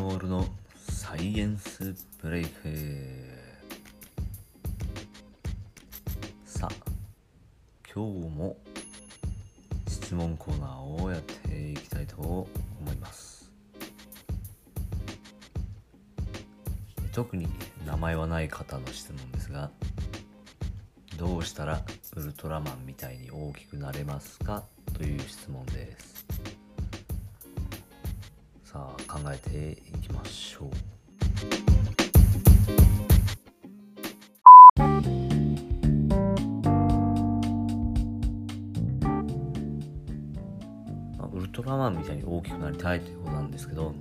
アモールのサイエンスブレイク。さあ今日も質問コーナーをやっていきたいと思います。特に名前はない方の質問ですがどうしたらウルトラマンみたいに大きくなれますか？という質問です。考えていきましょう。まあウルトラマンみたいに大きくなりたいということなんですけど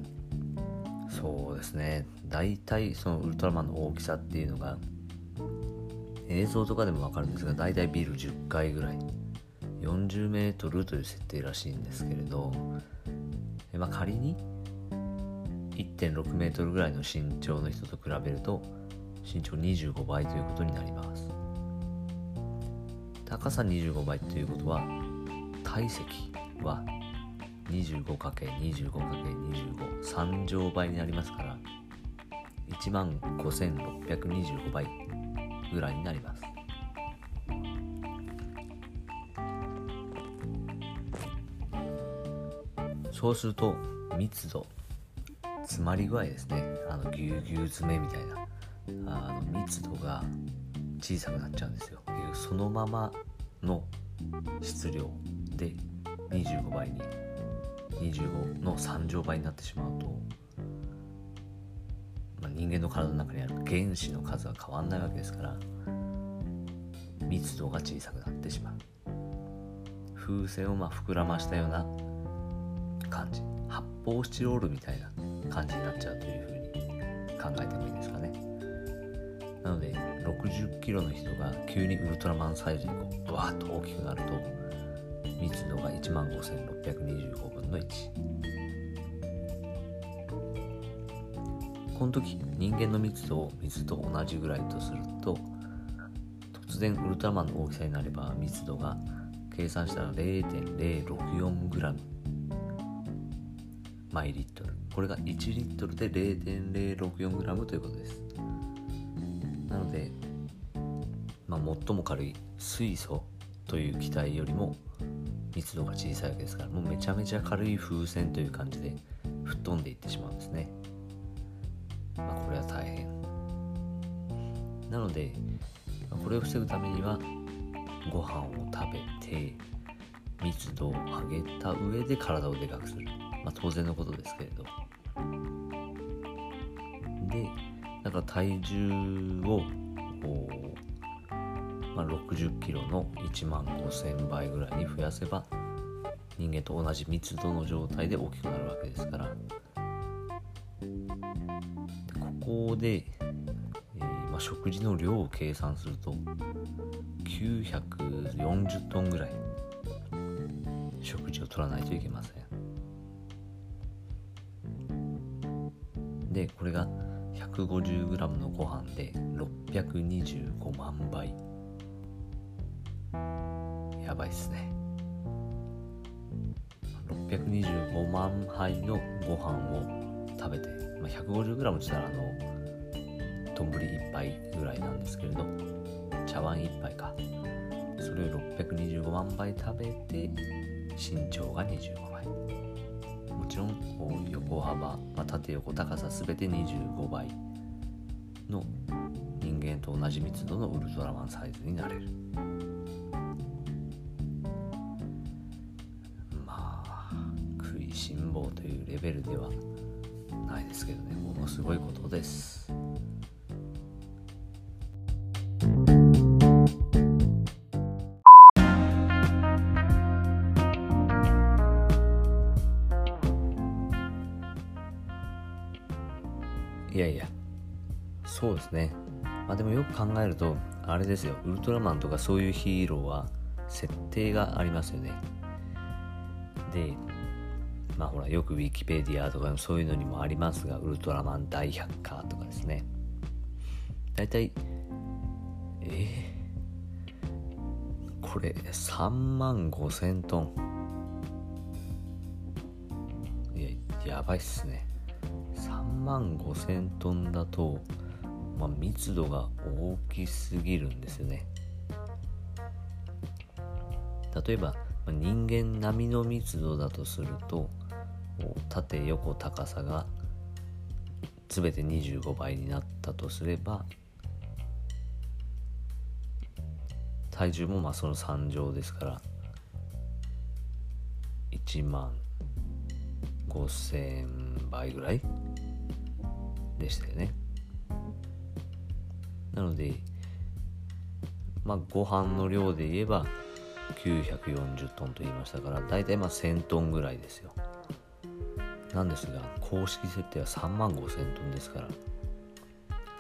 そうですね。大体そのウルトラマンの大きさっていうのが映像とかでも分かるんですが大体ビル10階ぐらい。40メートルという設定らしいんですけれど、まあ、仮に1.6メートルぐらいの身長の人と比べると身長25倍ということになります。高さ25倍ということは体積は 25×25×253 乗倍になりますから1万5625倍ぐらいになります。そうすると密度詰まり具合ですね。あのぎゅうぎゅう詰めみたいな。あの密度が小さくなっちゃうんですよ。そのままの質量で25倍に25の3乗倍になってしまうと、まあ、人間の体の中にある原子の数は変わんないわけですから密度が小さくなってしまう。風船をま膨らましたような感じ。発泡スチロールみたいな感じになっちゃうというふうに考えてもいいですかね。なので60キロの人が急にウルトラマンサイズにこうブワーッと大きくなると密度が1万5625分の1この時人間の密度を水と同じぐらいとすると突然ウルトラマンの大きさになれば密度が計算したら 0.064g マイリットル。これが1リットルで 0.064g ということです。なので、まあ、最も軽い水素という気体よりも密度が小さいわけですからもうめちゃめちゃ軽い風船という感じで吹っ飛んでいってしまうんですね、まあ、これは大変。なのでこれを防ぐためにはご飯を食べて密度を上げた上で体をでかくする。まあ当然のことですけれど。でだか体重をまあ、60キロの1万5000倍ぐらいに増やせば人間と同じ密度の状態で大きくなるわけですから。ここで、えー、まあ、食事の量を計算すると940トンぐらい食事を取らないといけません。でこれが 150g のご飯で625万倍。やばいっすね。625万杯のご飯を食べて、まあ、150g って言ったらあの丼1杯ぐらいなんですけれど茶碗1杯か。それを625万杯食べて身長が25ちろん横幅、まあ、縦横高さ全て25倍の人間と同じ密度のウルトラマンサイズになれる。まあ食いしん坊というレベルではないですけどね。ものすごいことです。いやいや。そうですね。まあでもよく考えるとあれですよ。ウルトラマンとかそういうヒーローは設定がありますよね。でまあほらよくウィキペディアとかそういうのにもありますがウルトラマン大百科とかですね。大体えー、これ3万5千トン。いややばいっすね。万5000トンだと、まあ、密度が大きすぎるんですよね。例えば人間並みの密度だとすると縦横高さが全て25倍になったとすれば体重もまあその3乗ですから1万5000倍ぐらいでしたよね。なのでまあご飯の量で言えば940トンと言いましたから大体まあ1000トンぐらいですよ。なんですが公式設定は3万5000トンですから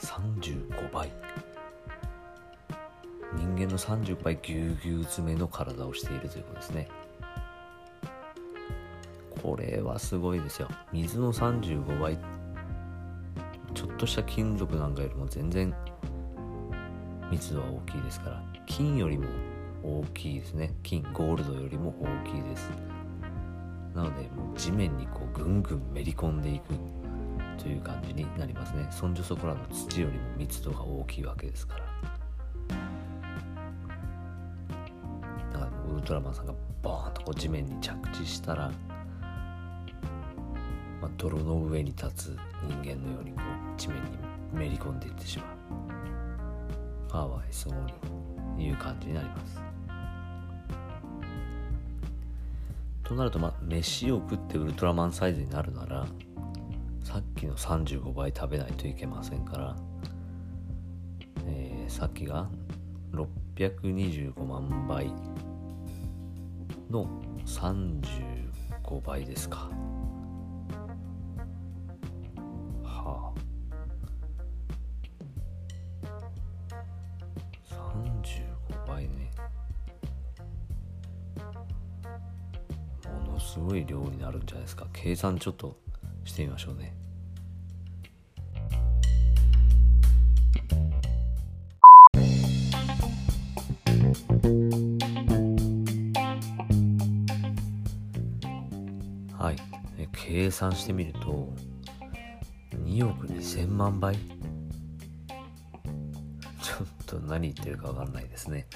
35倍。人間の30倍ぎゅうぎゅう詰めの体をしているということですね。これはすごいですよ。水の35倍ちょっとした金属なんかよりも全然密度は大きいですから金よりも大きいですね。金ゴールドよりも大きいです。なのでもう地面にこうぐんぐんめり込んでいくという感じになりますね。そんじょそこらの土よりも密度が大きいわけですから。だからウルトラマンさんがボーンとこう地面に着地したら、まあ、泥の上に立つ人間のようにこう地面にめり込んでいってしまうかわいそうにいう感じになりますとなると、まあ、飯を食ってウルトラマンサイズになるならさっきの35倍食べないといけませんから、えー、さっきが625万倍の35倍ですか。のすごい量になるんじゃないですか。計算ちょっとしてみましょうね。はい、計算してみると2億2000万倍？ちょっと何言ってるか分かんないですね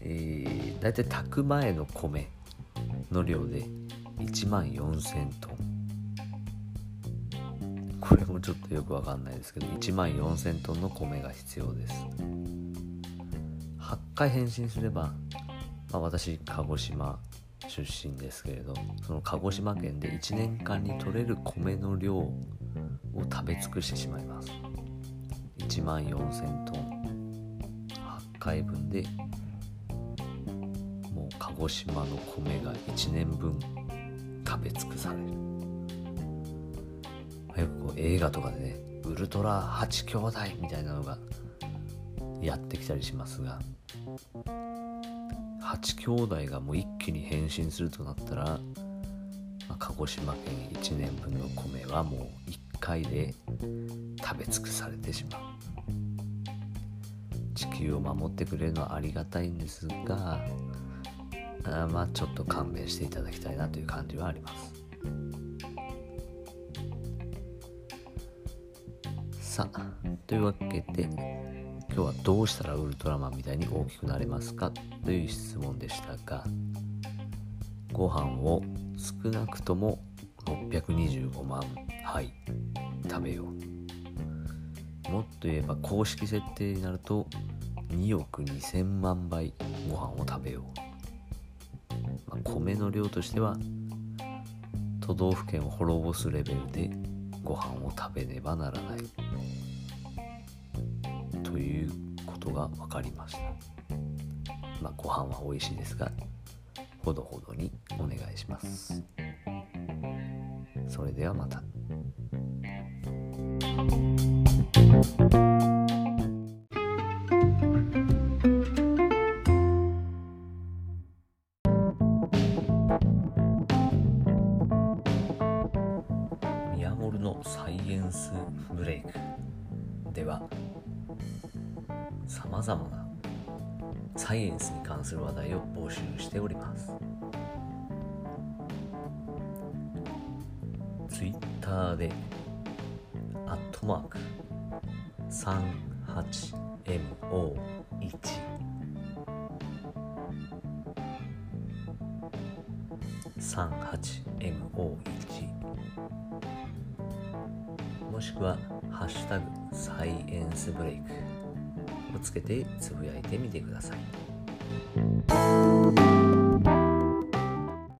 えー、大体炊く前の米の量で1万4000トンこれもちょっとよくわかんないですけど1万4000トンの米が必要です。8回変身すれば、まあ、私鹿児島出身ですけれどその鹿児島県で1年間に取れる米の量を食べ尽くしてしまいます。1万4000トン8回分でもう鹿児島の米が1年分食べ尽くされる。よくこう映画とかでねウルトラ8兄弟みたいなのがやってきたりしますが8兄弟がもう一気に変身するとなったら、まあ、鹿児島県1年分の米はもう1回で食べ尽くされてしまう。地球を守ってくれるのはありがたいんですがあまあちょっと勘弁していただきたいなという感じはあります。さあというわけで今日はどうしたらウルトラマンみたいに大きくなれますかという質問でしたがご飯を少なくとも625万杯食べよう。もっと言えば公式設定になると2億2000万杯ご飯を食べよう、まあ、米の量としては都道府県を滅ぼすレベルでご飯を食べねばならない。ということが分かりました。まあご飯は美味しいですがほどほどにお願いします。それではまた。ブレイク。ではさまざまなサイエンスに関する話題を募集しております。ツイッターで「アットマーク 38MO1 38MO1 もしくは「ハッシュタグサイエンスブレイク」をつけてつぶやいてみてください。